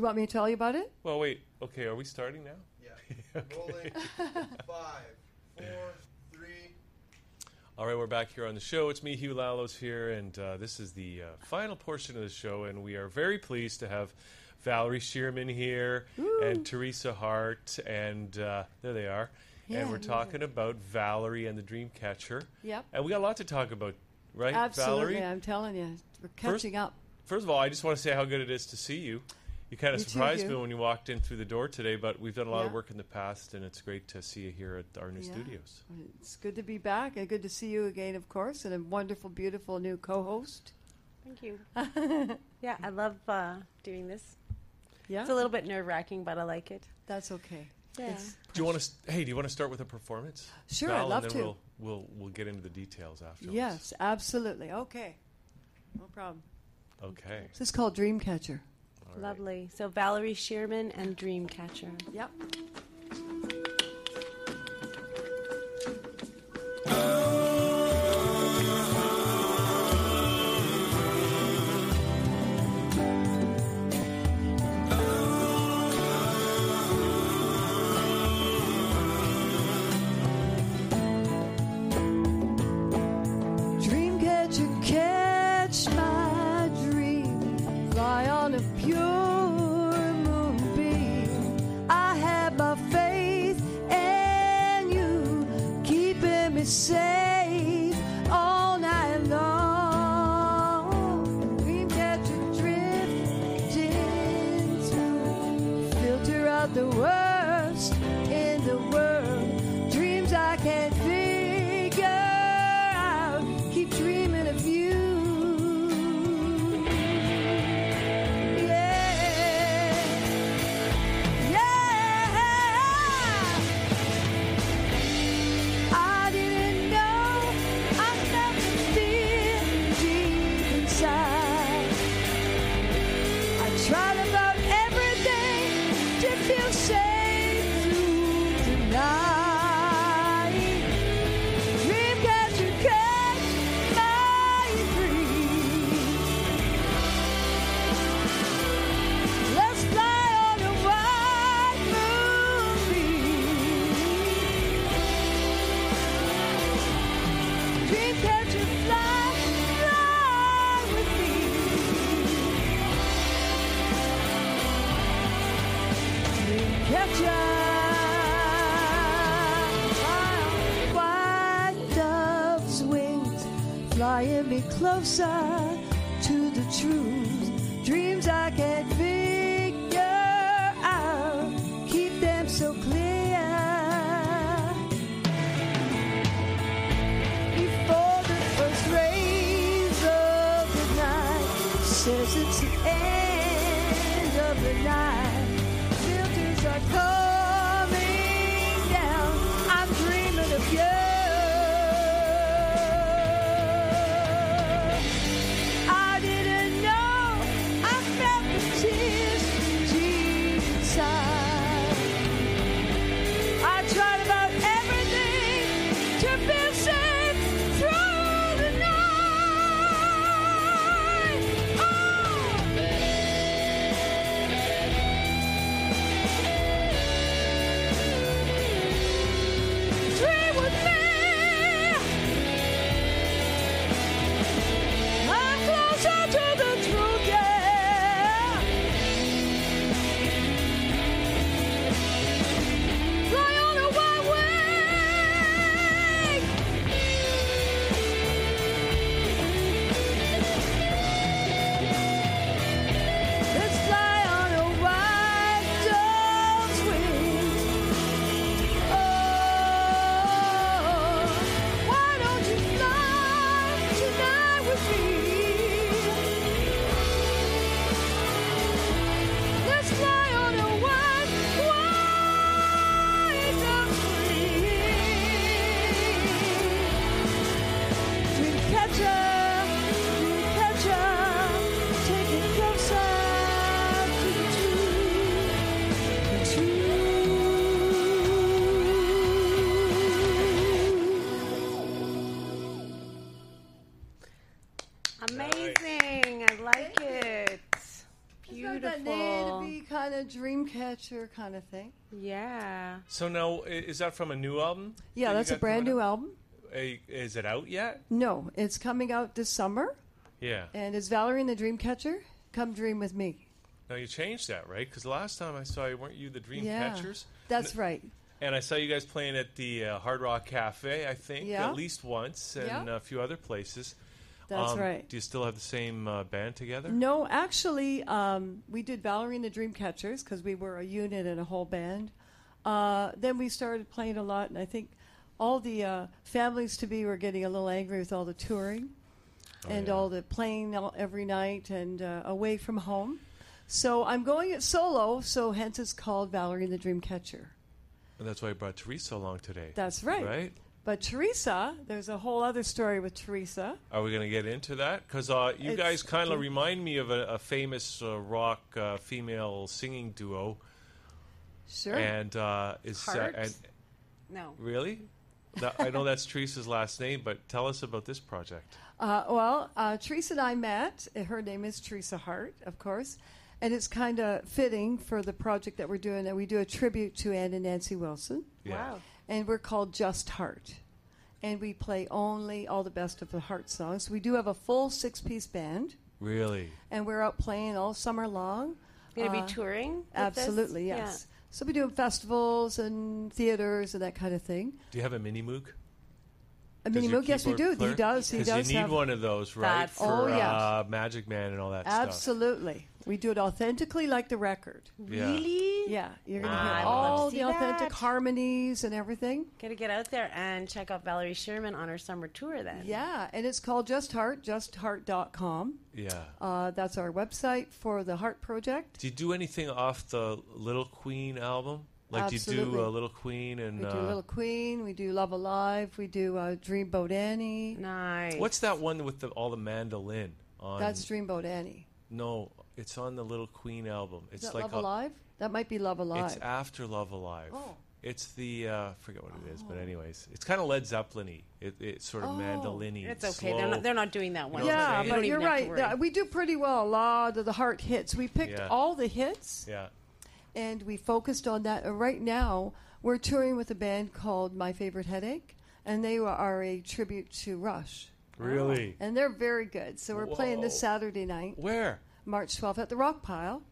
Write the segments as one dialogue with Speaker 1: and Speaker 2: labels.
Speaker 1: You want me to tell you about it?
Speaker 2: Well, wait. Okay, are we starting now?
Speaker 3: Yeah. Rolling. Five, four, three.
Speaker 2: All right, we're back here on the show. It's me, Hugh Lallos, here, and uh, this is the uh, final portion of the show, and we are very pleased to have Valerie Shearman here and Teresa Hart, and uh, there they are.
Speaker 1: Yeah,
Speaker 2: and we're
Speaker 1: those
Speaker 2: talking about Valerie and the Dreamcatcher.
Speaker 1: Yep.
Speaker 2: And we got a lot to talk about, right,
Speaker 1: Absolutely,
Speaker 2: Valerie?
Speaker 1: I'm telling you, we're
Speaker 2: First-
Speaker 1: catching up.
Speaker 2: First of all, I just want to say how good it is to see you. You kind of
Speaker 1: You too,
Speaker 2: surprised me when you walked in through the door today, but we've done a lot of work in the past, and it's great to see you here at our new
Speaker 1: Yeah.
Speaker 2: studios.
Speaker 1: It's good to be back and good to see you again, of course, and a wonderful, beautiful new co-host.
Speaker 4: Thank you. yeah, I love uh, doing this.
Speaker 1: Yeah,
Speaker 4: It's a little bit nerve wracking, but I like it.
Speaker 1: that's okay.
Speaker 4: Yeah.
Speaker 1: It's-
Speaker 2: Do you want to? Hey, do you want to start with a performance?
Speaker 1: Sure,
Speaker 2: Val,
Speaker 1: I'd love
Speaker 2: and then
Speaker 1: to.
Speaker 2: We'll, we'll we'll get into the details after.
Speaker 1: yes, absolutely. Okay, no problem.
Speaker 2: Okay.
Speaker 1: This is called Dreamcatcher.
Speaker 2: All right.
Speaker 4: Lovely. So Valerie Shearman and Dreamcatcher.
Speaker 1: Yep. Flying me closer to the truth. Dreams I can't figure dream kind of thing?
Speaker 4: Yeah.
Speaker 2: So now, i- is that from a new album?
Speaker 1: Yeah,
Speaker 2: that you
Speaker 1: that's a
Speaker 2: got
Speaker 1: brand
Speaker 2: coming
Speaker 1: new
Speaker 2: up?
Speaker 1: album.
Speaker 2: Eh, Is it out yet?
Speaker 1: No, it's coming out this summer,
Speaker 2: Yeah.
Speaker 1: and it's Valerie and the Dreamcatcher. Come dream with me.
Speaker 2: Now you changed that, right? Because last time I saw you, weren't you the Dream
Speaker 1: yeah,
Speaker 2: Catchers?
Speaker 1: that's right.
Speaker 2: And I saw you guys playing at the uh, Hard Rock Cafe, I think,
Speaker 1: Yeah.
Speaker 2: at least once, and
Speaker 1: Yeah.
Speaker 2: a few other places.
Speaker 1: That's
Speaker 2: Um,
Speaker 1: right.
Speaker 2: Do you still have the same uh, band together?
Speaker 1: No, actually, um, we did Valerie and the Dreamcatchers because we were a unit and a whole band. Uh, then we started playing a lot, and I think all the uh, families to be were getting a little angry with all the touring and
Speaker 2: yeah.
Speaker 1: all the playing all, every night and uh, away from home. So I'm going it solo, so hence it's called Valerie and the Dreamcatcher.
Speaker 2: And that's why I brought Teresa along today.
Speaker 1: That's right.
Speaker 2: Right?
Speaker 1: But Teresa, there's a whole other story with Teresa.
Speaker 2: Are we going to get into that? Because uh, you
Speaker 1: It's-
Speaker 2: guys kind of remind me of a, a famous uh, rock uh, female singing duo.
Speaker 1: Sure.
Speaker 2: And uh, is uh,
Speaker 4: Heart?
Speaker 2: and
Speaker 4: No.
Speaker 2: really? That, I know that's Teresa's last name, but tell us about this project.
Speaker 1: Uh, well, uh, Teresa and I met. Uh, Her name is Teresa Hart, of course. And it's kind of fitting for the project that we're doing that we do a tribute to Ann and Nancy Wilson.
Speaker 2: Yeah.
Speaker 4: Wow.
Speaker 1: And we're called Just Heart. And we play only all the best of the Heart songs. We do have a full six piece band,
Speaker 2: Really?
Speaker 1: and we're out playing all summer long.
Speaker 4: Going to
Speaker 1: Uh,
Speaker 4: be touring? with this?
Speaker 1: Absolutely, yes. So we do festivals and theaters and that kind of thing.
Speaker 2: Do you have a Minimoog?
Speaker 1: A mini
Speaker 2: your
Speaker 1: moog, yes, we do.
Speaker 2: keyboard
Speaker 1: He does. He
Speaker 2: 'Cause
Speaker 1: does
Speaker 2: you need
Speaker 1: have
Speaker 2: one of those, right?
Speaker 4: That's-
Speaker 2: For
Speaker 1: Oh, yes.
Speaker 2: uh, Magic Man and all that stuff.
Speaker 1: Absolutely. We do it authentically like the record.
Speaker 2: Yeah.
Speaker 4: Really?
Speaker 1: Yeah, you're going to
Speaker 4: Ah,
Speaker 1: hear
Speaker 4: I would love to
Speaker 1: all
Speaker 4: see
Speaker 1: the authentic
Speaker 4: that.
Speaker 1: harmonies and everything.
Speaker 4: Got to get out there and check out Valerie Sherman on her summer tour then.
Speaker 1: Yeah, and it's called Just Heart, justheart.com.
Speaker 2: Yeah.
Speaker 1: Uh, that's our website for the Heart Project.
Speaker 2: Do you do anything off the Little Queen album? Like, do you
Speaker 1: Absolutely.
Speaker 2: do uh, Little Queen and
Speaker 1: We do
Speaker 2: uh,
Speaker 1: Little Queen, we do Love Alive, we do uh, Dreamboat Annie.
Speaker 4: Nice.
Speaker 2: what's that one with the, all the mandolin on?
Speaker 1: That's Dreamboat Annie.
Speaker 2: no, it's on the Little Queen album. It's
Speaker 1: Is that
Speaker 2: like
Speaker 1: Love
Speaker 2: a-
Speaker 1: Alive? That might be Love Alive.
Speaker 2: It's after Love Alive.
Speaker 1: Oh.
Speaker 2: It's the uh, I forget what it is, but anyways, it's kind of Led Zeppelin-y. It, it's sort of
Speaker 1: Oh.
Speaker 2: mandolin-y.
Speaker 4: It's okay.
Speaker 2: slow.
Speaker 4: They're not, they're not doing that one.
Speaker 2: know what I'm
Speaker 1: yeah,
Speaker 2: saying?
Speaker 4: You don't
Speaker 1: but you're
Speaker 4: have to
Speaker 1: right.
Speaker 4: worry.
Speaker 1: Yeah, we do pretty well. A lot of the Heart hits. We picked
Speaker 2: Yeah.
Speaker 1: all the hits.
Speaker 2: yeah.
Speaker 1: and we focused on that. Right now, we're touring with a band called My Favorite Headache, and they are a tribute to Rush.
Speaker 2: Really?
Speaker 1: And they're very good. So we're playing this
Speaker 2: Whoa.
Speaker 1: Saturday night,
Speaker 2: Where?
Speaker 1: March 12th, at the Rock Pile.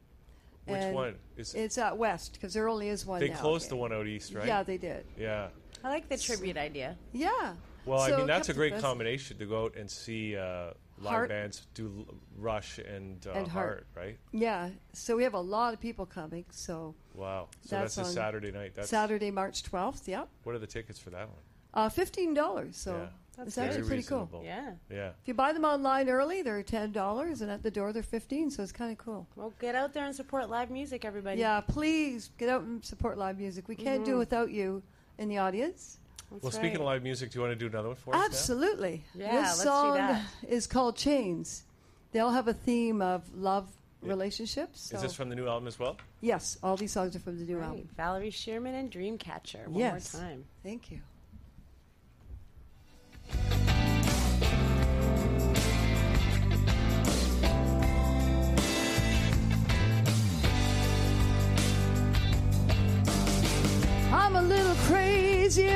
Speaker 2: Which
Speaker 1: And
Speaker 2: one? Is
Speaker 1: It's out west because there only is one.
Speaker 2: they
Speaker 1: now.
Speaker 2: closed the one out east, right?
Speaker 1: Yeah, they did.
Speaker 2: Yeah.
Speaker 4: I like the tribute idea.
Speaker 1: Yeah.
Speaker 2: Well, I mean, that's a
Speaker 1: kept
Speaker 2: great
Speaker 1: us-
Speaker 2: combination to go out and see uh, live
Speaker 1: Heart.
Speaker 2: bands do L- Rush and, uh,
Speaker 1: And
Speaker 2: Heart.
Speaker 1: Heart.
Speaker 2: right?
Speaker 1: Yeah. So we have a lot of people coming. So
Speaker 2: Wow. So that's,
Speaker 1: That's
Speaker 2: a
Speaker 1: on
Speaker 2: Saturday night. That's
Speaker 1: Saturday, March 12th. Yep.
Speaker 2: What are the tickets for that one?
Speaker 1: Uh, $15. So
Speaker 2: Yeah.
Speaker 1: It's
Speaker 4: Very
Speaker 1: actually pretty cool.
Speaker 2: reasonable.
Speaker 4: Yeah.
Speaker 2: Yeah.
Speaker 1: If you buy them online early, they're ten dollars, and at the door they're fifteen. So it's kind of cool.
Speaker 4: Well, get out there and support live music, everybody.
Speaker 1: Yeah, please get out and support live music. We can't do mm-hmm. without you in the audience.
Speaker 4: That's
Speaker 2: Well, speaking
Speaker 4: right.
Speaker 2: of live music, do you want to do another one for us? now?
Speaker 1: Absolutely.
Speaker 4: Yeah,
Speaker 1: this
Speaker 4: let's do
Speaker 1: song
Speaker 4: that.
Speaker 1: is called Chains. They'll have a theme of love relationships.
Speaker 2: Is this from the new album as well?
Speaker 1: yes, all these songs are from the new
Speaker 4: Right.
Speaker 1: album.
Speaker 4: Valerie Shearman and Dreamcatcher. One
Speaker 1: Yes.
Speaker 4: more time.
Speaker 1: Thank you. Little crazy,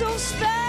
Speaker 1: so special.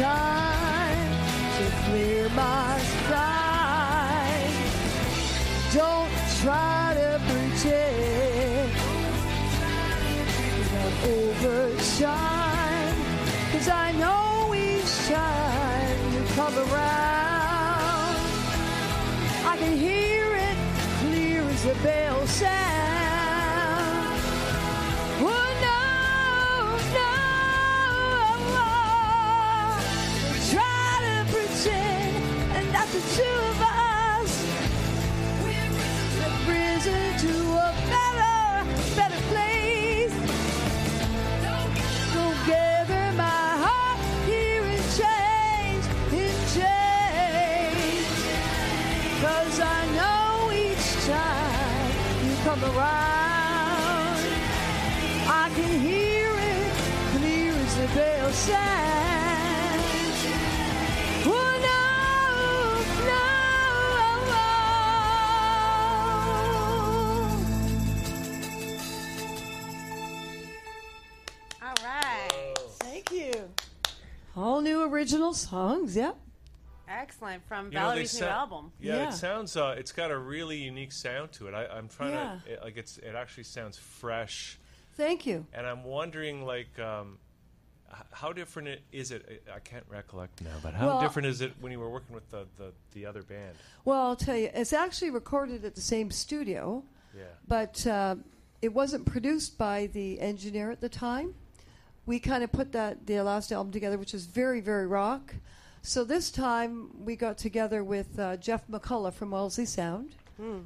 Speaker 1: Time to clear my stride. Don't try to pretend that overshine. Cause I know each time you come around, I can hear it clear as a bell around, I can hear it clear as the bell sound. New original songs, yep.
Speaker 4: Excellent. From
Speaker 2: You know,
Speaker 4: Valerie's new
Speaker 2: sa-
Speaker 4: album.
Speaker 2: Yeah,
Speaker 1: Yeah.
Speaker 2: it sounds. Uh, it's got a really unique sound to it. I, I'm trying
Speaker 1: Yeah.
Speaker 2: to it, like it's. It actually sounds fresh,
Speaker 1: Thank you.
Speaker 2: and I'm wondering like. Um, how different it, is it? I I can't recollect now, but how
Speaker 1: Well-
Speaker 2: different is it when you were working with the, the, the other band?
Speaker 1: Well, I'll tell you, it's actually recorded at the same studio,
Speaker 2: Yeah.
Speaker 1: but uh, it wasn't produced by the engineer at the time. We kind of put that the last album together, which is very, very rock. So this time we got together with uh, Jeff McCullough from Wellesley Sound.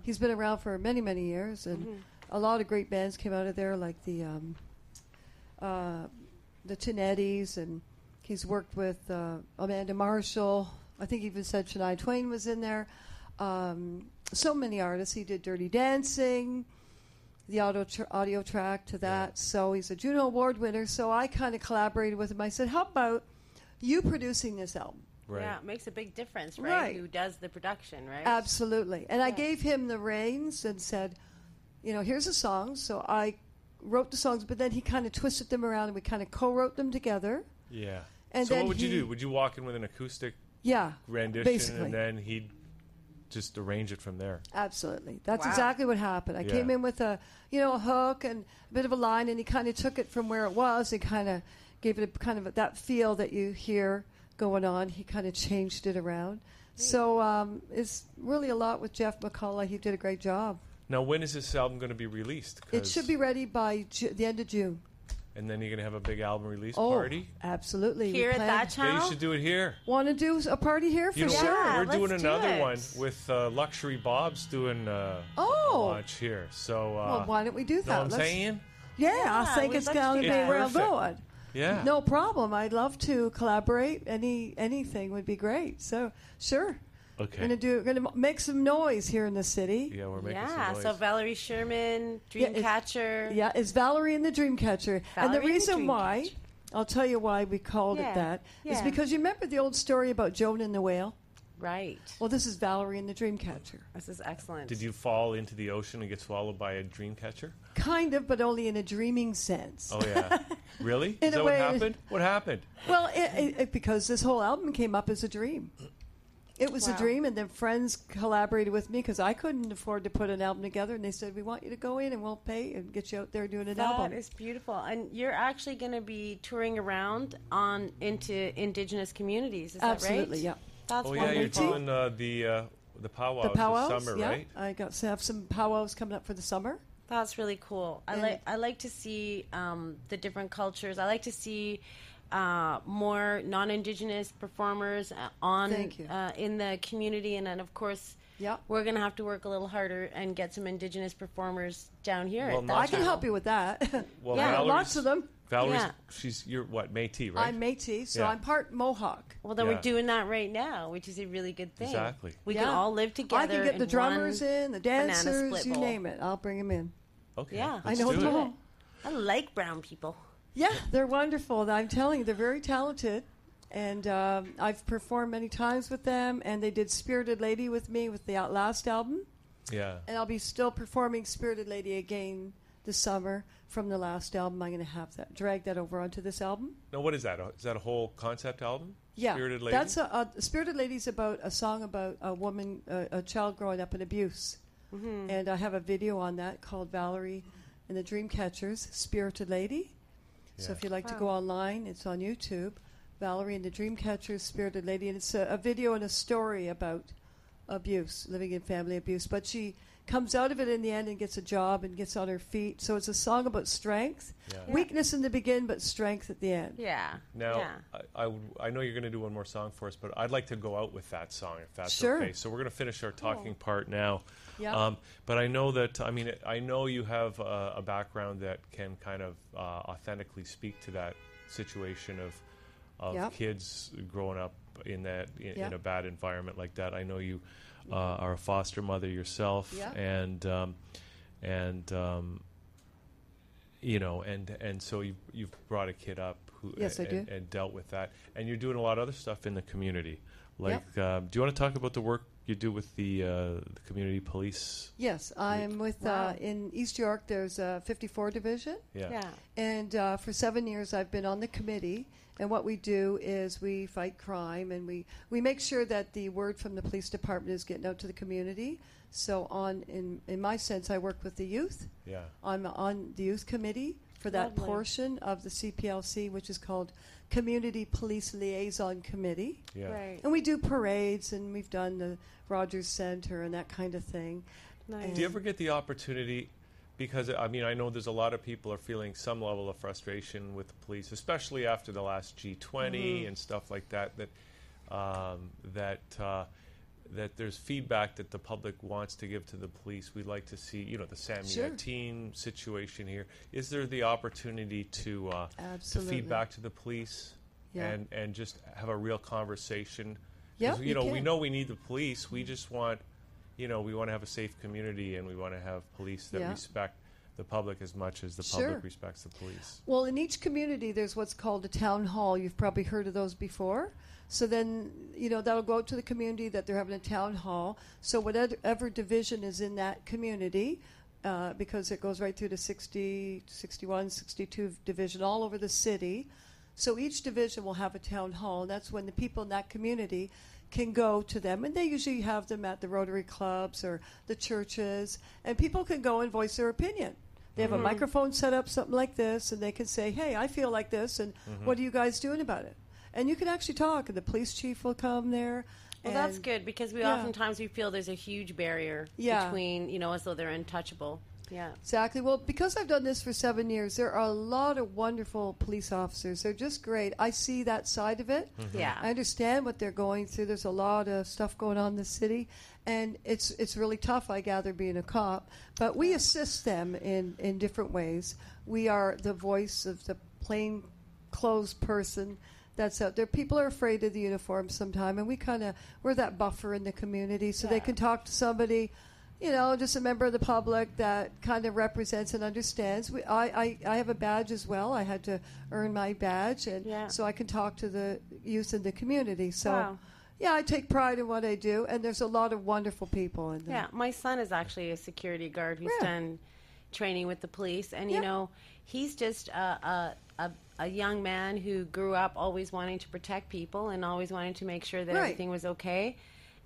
Speaker 1: He's been around for many, many years, and a lot of great bands came out of there, like the um, uh, the Tinettis, and he's worked with uh, Amanda Marshall. I think he even said Shania Twain was in there. Um, so many artists. He did Dirty Dancing, the audio, tr- audio track to that. So he's a Juno Award winner. So I kind of collaborated with him. I said, How about you producing this album?
Speaker 2: Right.
Speaker 4: Yeah, it makes a big difference, right?
Speaker 1: Right.
Speaker 4: Who does the production, right?
Speaker 1: Absolutely. And I gave him the reins and said, you know, here's a song. So I wrote the songs, but then he kind of twisted them around and we kind of co wrote them together.
Speaker 2: Yeah.
Speaker 1: And
Speaker 2: so
Speaker 1: then
Speaker 2: what would you do? Would you walk in with an acoustic
Speaker 1: Yeah.
Speaker 2: rendition,
Speaker 1: basically.
Speaker 2: and then he'd just arrange it from there?
Speaker 1: Absolutely. That's
Speaker 4: Wow.
Speaker 1: exactly what happened. I
Speaker 2: Yeah.
Speaker 1: came in with a, you know, a hook and a bit of a line, and he kind of took it from where it was and kind of gave it a kind of that feel that you hear going on. He kind of changed it around. So um, it's really a lot with Jeff McCullough. He did a great job.
Speaker 2: Now, when is this album going to be released?
Speaker 1: It should be ready by Ju- the end of June.
Speaker 2: And then you're going to have a big album release
Speaker 1: Oh,
Speaker 2: party.
Speaker 1: absolutely.
Speaker 4: Here at that
Speaker 2: Yeah,
Speaker 4: channel.
Speaker 2: you should do it here.
Speaker 1: Want to do a party here for
Speaker 2: You know,
Speaker 1: sure?
Speaker 4: Yeah,
Speaker 2: we're, we're doing
Speaker 4: let's do
Speaker 2: another
Speaker 4: it.
Speaker 2: one with uh, Luxury Bob's doing uh,
Speaker 1: Oh.
Speaker 2: a launch here. So, uh,
Speaker 1: Well, why don't we do
Speaker 2: know
Speaker 1: that?
Speaker 2: what I'm
Speaker 1: Let's-
Speaker 2: saying?
Speaker 1: Yeah,
Speaker 4: Yeah,
Speaker 1: I think it's going to be
Speaker 4: that.
Speaker 1: real good.
Speaker 2: Yeah.
Speaker 1: No problem. I'd love to collaborate. Any anything would be great. So sure,
Speaker 2: Okay.
Speaker 1: gonna do We're gonna make some noise here in the city.
Speaker 2: yeah, we're making
Speaker 4: yeah,
Speaker 2: some
Speaker 4: so. Valerie Sherman,
Speaker 1: Yeah, it's-
Speaker 4: Dreamcatcher.
Speaker 1: Yeah, it's Valerie and the Dreamcatcher. and the
Speaker 4: Valerie and the
Speaker 1: reason why,
Speaker 4: Dreamcatcher.
Speaker 1: I'll tell you why we called
Speaker 4: Yeah,
Speaker 1: it that, is
Speaker 4: yeah.
Speaker 1: because you remember the old story about Jonah and the whale.
Speaker 4: Right.
Speaker 1: Well, this is Valerie and the Dreamcatcher.
Speaker 4: This is excellent.
Speaker 2: Did you fall into the ocean and get swallowed by a dreamcatcher?
Speaker 1: Kind of, but only in a dreaming sense.
Speaker 2: Oh, yeah. really?
Speaker 1: In
Speaker 2: Is
Speaker 1: a
Speaker 2: that
Speaker 1: way-
Speaker 2: what happened? What happened?
Speaker 1: Well, it, it, it, because this whole album came up as a dream. It was
Speaker 4: Wow.
Speaker 1: a dream, and then friends collaborated with me because I couldn't afford to put an album together, and they said, "We want you to go in, and we'll pay and get you out there doing an
Speaker 4: That
Speaker 1: album."
Speaker 4: is beautiful, and you're actually going to be touring around on into indigenous communities. Is
Speaker 1: Absolutely,
Speaker 4: that right?
Speaker 1: yeah.
Speaker 4: That's
Speaker 2: Oh, yeah, you're
Speaker 4: wonderful.
Speaker 2: doing uh, the uh, the powwows
Speaker 1: the powwows,
Speaker 2: this summer,
Speaker 1: yeah.
Speaker 2: right?
Speaker 1: I got to have some powwows coming up for the summer.
Speaker 4: That's really cool. I like I like to see um, the different cultures. I like to see uh, more non-indigenous performers uh, on Uh, in the community, and then of course,
Speaker 1: Yeah.
Speaker 4: we're going to have to work a little harder and get some indigenous performers down here.
Speaker 2: Well,
Speaker 4: at that
Speaker 1: I can help you with that.
Speaker 2: Well,
Speaker 4: Yeah,
Speaker 2: Valerie's,
Speaker 1: lots of them.
Speaker 2: Valerie's,
Speaker 4: Yeah.
Speaker 2: she's you're what Métis, right?
Speaker 1: I'm Métis, so
Speaker 2: Yeah.
Speaker 1: I'm part Mohawk.
Speaker 4: Well, then
Speaker 2: Yeah.
Speaker 4: we're doing that right now, which is a really good thing.
Speaker 2: Exactly.
Speaker 4: We can all live together.
Speaker 1: I can get the drummers in, the dancers, you
Speaker 4: bowl.
Speaker 1: name it. I'll bring them in.
Speaker 2: okay,
Speaker 4: Yeah.
Speaker 1: I
Speaker 2: let's
Speaker 1: know
Speaker 2: do
Speaker 1: them
Speaker 2: it.
Speaker 1: all.
Speaker 4: I like brown people.
Speaker 1: Yeah, they're wonderful. I'm telling you, they're very talented. And um, I've performed many times with them, and they did Spirited Lady with me with the last album.
Speaker 2: Yeah.
Speaker 1: And I'll be still performing Spirited Lady again this summer from the last album. I'm going to have that drag that over onto this album.
Speaker 2: Now, what is that? Is that a whole concept album?
Speaker 1: Yeah,
Speaker 2: Spirited Lady.
Speaker 1: That's a, a Spirited Lady's about a song about a woman, uh, a child growing up in abuse,
Speaker 4: Mm-hmm.
Speaker 1: and I have a video on that called Valerie and the Dreamcatchers, Spirited Lady. So if you'd like to go online, it's on YouTube. Valerie and the Dreamcatchers, Spirited Lady, and it's a, a video and a story about abuse, living in family abuse. But she comes out of it in the end and gets a job and gets on her feet. So it's a song about strength,
Speaker 2: Yeah.
Speaker 1: weakness in the begin, but strength at the end.
Speaker 4: Yeah.
Speaker 2: Now,
Speaker 4: yeah.
Speaker 2: I, I, know you're going to do one more song for us, but I'd like to go out with that song if that's
Speaker 1: Sure.
Speaker 2: okay. So we're going to finish our talking part now.
Speaker 1: Yeah.
Speaker 2: Um, but I know that I mean I know you have a, a background that can kind of uh, authentically speak to that situation of of
Speaker 1: Yeah.
Speaker 2: kids growing up in that in,
Speaker 1: Yeah.
Speaker 2: in a bad environment like that. I know you uh, are a foster mother yourself,
Speaker 1: Yeah.
Speaker 2: and um, and um, you know, and and so you you've brought a kid up who
Speaker 1: Yes, I
Speaker 2: and,
Speaker 1: do.
Speaker 2: and dealt with that, and you're doing a lot of other stuff in the community. Like, um, do you want to talk about the work you do with the, uh, the community police?
Speaker 1: Yes, I'm with
Speaker 4: Wow.
Speaker 1: uh, in East York. There's a 54 division,
Speaker 2: Yeah,
Speaker 4: yeah.
Speaker 1: and uh, for seven years I've been on the committee. And what we do is we fight crime, and we, we make sure that the word from the police department is getting out to the community. So on in in my sense, I work with the youth.
Speaker 2: yeah,
Speaker 1: I'm on the youth committee for that
Speaker 4: Lovely.
Speaker 1: portion of the CPLC, which is called Community Police Liaison Committee.
Speaker 2: yeah.
Speaker 4: Right.
Speaker 1: And we do parades, and we've done the Rogers Center and that kind of thing.
Speaker 4: Nice.
Speaker 2: Do you ever get the opportunity? Because I mean, I know there's a lot of people are feeling some level of frustration with the police, especially after the last G20
Speaker 1: Mm-hmm.
Speaker 2: and stuff like that. That um, that uh, that there's feedback that the public wants to give to the police. We'd like to see, you know, the Sam
Speaker 1: Sure.
Speaker 2: Situation here. Is there the opportunity to uh, to feed back to the police
Speaker 1: Yeah.
Speaker 2: and and just have a real conversation?
Speaker 1: Yeah,
Speaker 2: you
Speaker 1: you
Speaker 2: know, we know we need the police. We just want you know, we want to have a safe community and we want to have police that
Speaker 1: Yeah.
Speaker 2: respect the public as much as the
Speaker 1: Sure.
Speaker 2: public respects the police.
Speaker 1: Well, in each community, there's what's called a town hall. You've probably heard of those before. So then, you know, that'll go out to the community that they're having a town hall. So whatever division is in that community, uh, because it goes right through to 60, 61, 62 division all over the city. So each division will have a town hall, and that's when the people in that community can go to them. And they usually have them at the Rotary clubs or the churches, and people can go and voice their opinion. They have a microphone set up, something like this, and they can say, "Hey, I feel like this, and what are you guys doing about it?" And you can actually talk, and the police chief will come there.
Speaker 4: Well, that's good because we
Speaker 1: Yeah.
Speaker 4: oftentimes we feel there's a huge barrier
Speaker 1: Yeah.
Speaker 4: between you know as though they're untouchable. Yeah.
Speaker 1: Exactly. Well, because I've done this for seven years, there are a lot of wonderful police officers. They're just great. I see that side of it. Mm-hmm.
Speaker 4: Yeah.
Speaker 1: I understand what they're going through. There's a lot of stuff going on in the city, and it's it's really tough. I gather being a cop, but we assist them in in different ways. We are the voice of the plain clothes person that's out there. People are afraid of the uniform sometimes, and we kind of we're that buffer in the community, so they can talk to somebody. You know, just a member of the public that kind of represents and understands. We, I, I, I have a badge as well. I had to earn my badge, and
Speaker 4: Yeah.
Speaker 1: so I can talk to the youth in the community. So,
Speaker 4: Wow.
Speaker 1: yeah, I take pride in what I do, and there's a lot of wonderful people in there.
Speaker 4: Yeah, my son is actually a security guard who's
Speaker 1: Yeah.
Speaker 4: done training with the police, and
Speaker 1: Yeah.
Speaker 4: you know, he's just a, a a a young man who grew up always wanting to protect people and always wanting to make sure that
Speaker 1: Right.
Speaker 4: everything was okay.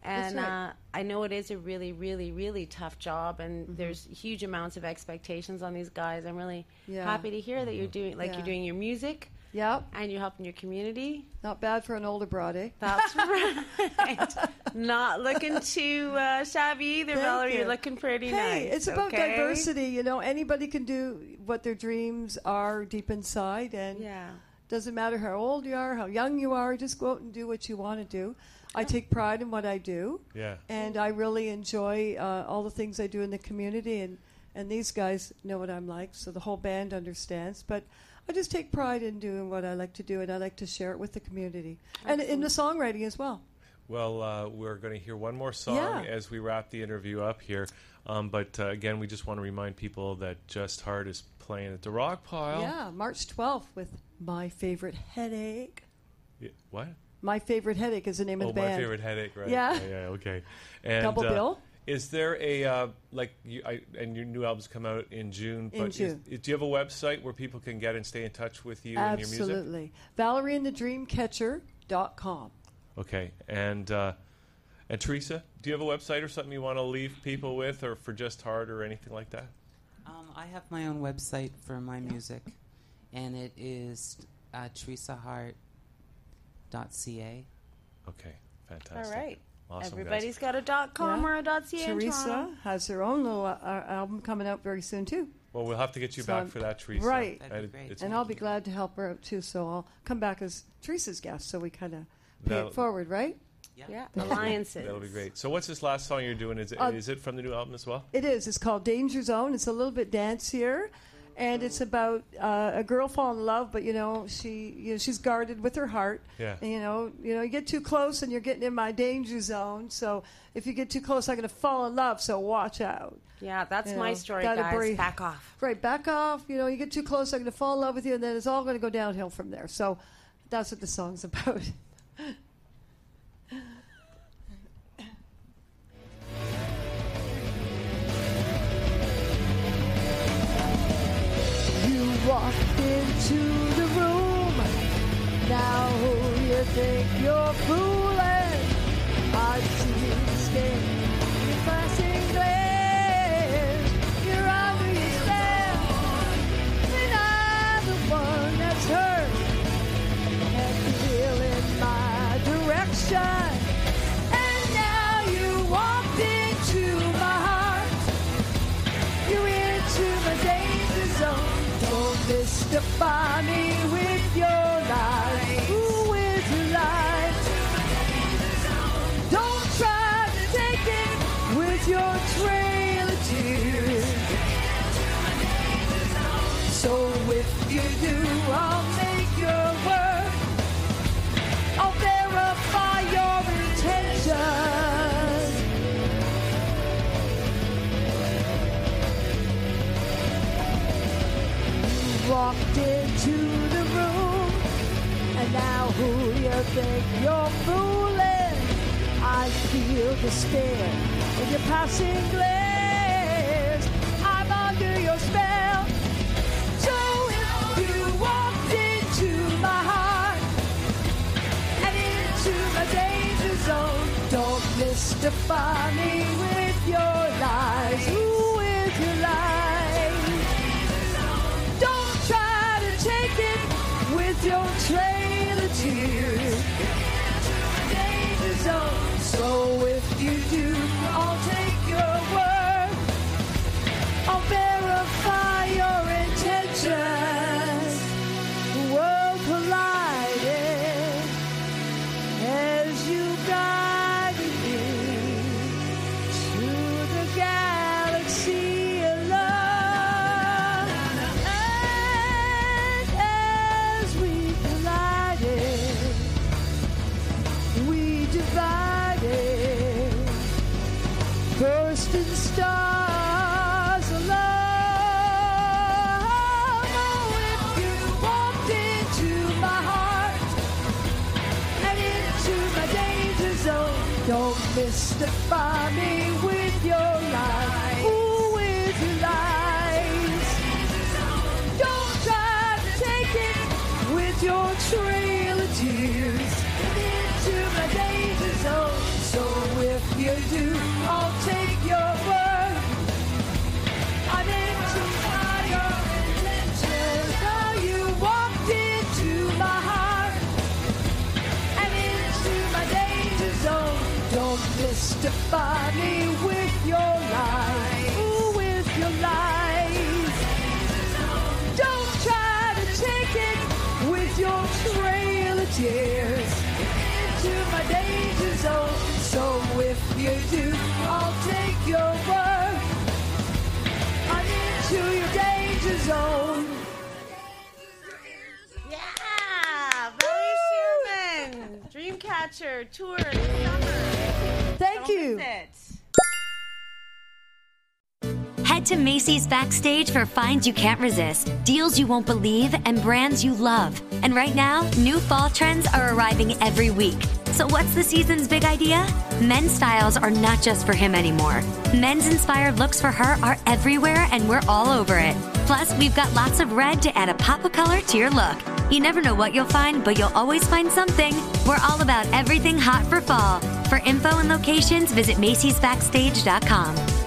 Speaker 4: And
Speaker 1: right.
Speaker 4: uh, I know it is a really, really, really tough job, and
Speaker 1: Mm-hmm.
Speaker 4: there's huge amounts of expectations on these guys. I'm really
Speaker 1: Yeah.
Speaker 4: happy to hear that you're doing, like
Speaker 1: Yeah.
Speaker 4: you're doing your music
Speaker 1: Yep,
Speaker 4: and you're helping your community.
Speaker 1: not bad for an older broad, eh?
Speaker 4: That's right. Not looking too uh, shabby either,
Speaker 1: Thank
Speaker 4: Valerie.
Speaker 1: you.
Speaker 4: You're looking pretty
Speaker 1: Hey,
Speaker 4: nice.
Speaker 1: it's about
Speaker 4: okay?
Speaker 1: diversity. You know, anybody can do what their dreams are deep inside, and
Speaker 4: Yeah.
Speaker 1: doesn't matter how old you are, how young you are. Just go out and do what you want to do. I take pride in what I do,
Speaker 2: Yeah.
Speaker 1: and I really enjoy uh, all the things I do in the community. And and these guys know what I'm like, so the whole band understands. But I just take pride in doing what I like to do, and I like to share it with the community and in the songwriting as well.
Speaker 2: Well, uh, we're going to hear one more song
Speaker 1: Yeah.
Speaker 2: as we wrap the interview up here. Um, but uh, again, we just want to remind people that Just Heart is playing at the Rock Pile.
Speaker 1: Yeah, March 12th with My Favorite Headache.
Speaker 2: Yeah, What?
Speaker 1: My Favorite Headache is the name
Speaker 2: Oh,
Speaker 1: of the
Speaker 2: Oh
Speaker 1: my
Speaker 2: favorite headache, right?
Speaker 1: Yeah.
Speaker 2: yeah, okay. And,
Speaker 1: Double
Speaker 2: uh,
Speaker 1: bill?
Speaker 2: Is there a uh, like you, I, and your new albums come out in June?
Speaker 1: In
Speaker 2: but is-
Speaker 1: June.
Speaker 2: do you have a website where people can get and stay in touch with you and your music?
Speaker 1: Absolutely. valerie ValerieandTheDreamCatcher.com.
Speaker 2: Okay, and uh, and Teresa, do you have a website or something you want to leave people with, or for Just Heart or anything like that?
Speaker 5: Um, I have my own website for my music, and it is uh, teresahart.ca.
Speaker 2: Okay, fantastic.
Speaker 4: All right.
Speaker 2: Awesome, guys.
Speaker 4: Everybody's got a dot com
Speaker 1: Yeah.
Speaker 4: or a dot ca. in
Speaker 1: Teresa
Speaker 4: Toronto.
Speaker 1: has her own little uh, uh, album coming out very soon, too.
Speaker 2: Well, we'll have to get you
Speaker 1: So
Speaker 2: back
Speaker 1: I'm-
Speaker 2: for that, Teresa.
Speaker 1: right.
Speaker 5: That'd be
Speaker 2: And
Speaker 5: great.
Speaker 2: it's-
Speaker 1: And I'll be glad to help her out, too. So I'll come back as Teresa's guest so we kind of pay
Speaker 2: That'll-
Speaker 1: it forward, right?
Speaker 4: Yeah,
Speaker 2: That'll be-
Speaker 4: alliances.
Speaker 2: That'll be great. So, what's this last song you're doing? Is it,
Speaker 1: Uh,
Speaker 2: is it from the new album as well?
Speaker 1: It is. It's called Danger Zone. It's a little bit dancier, and it's about uh, a girl falling in love, but you know she you know, she's guarded with her heart.
Speaker 2: Yeah.
Speaker 1: And, you know, you know, you get too close and you're getting in my danger zone. So if you get too close, I'm going to fall in love. So watch out.
Speaker 4: Yeah, that's
Speaker 1: You
Speaker 4: my
Speaker 1: know,
Speaker 4: story,
Speaker 1: gotta
Speaker 4: guys.
Speaker 1: breathe.
Speaker 4: Back off.
Speaker 1: Right, back off. You know, you get too close, I'm going to fall in love with you, and then it's all going to go downhill from there. So that's what the song's about. Walked into the room. Now who you think you're fooling? So if you do, I'll who you think you're fooling? I feel the stare in your passing glance. I'm under your spell. So you walked into my heart and into my danger zone, don't mystify me zone. Don't mystify me with your mystify me with your lies. Ooh, with your lies. Don't try to take it with your trail of tears into my danger zone. So if you do, I'll take your word. I'm into your danger zone.
Speaker 4: Yeah, Valerie Shearman, Dreamcatcher tour. Don't
Speaker 6: Head to Macy's Backstage for finds you can't resist, deals you won't believe, and brands you love. And right now, new fall trends are arriving every week. So, what's the season's big idea? Men's styles are not just for him anymore. Men's inspired looks for her are everywhere, and we're all over it. Plus, we've got lots of red to add a pop of color to your look. You never know what you'll find, but you'll always find something. We're all about everything hot for fall. For info and locations, visit Macy'sBackstage.com.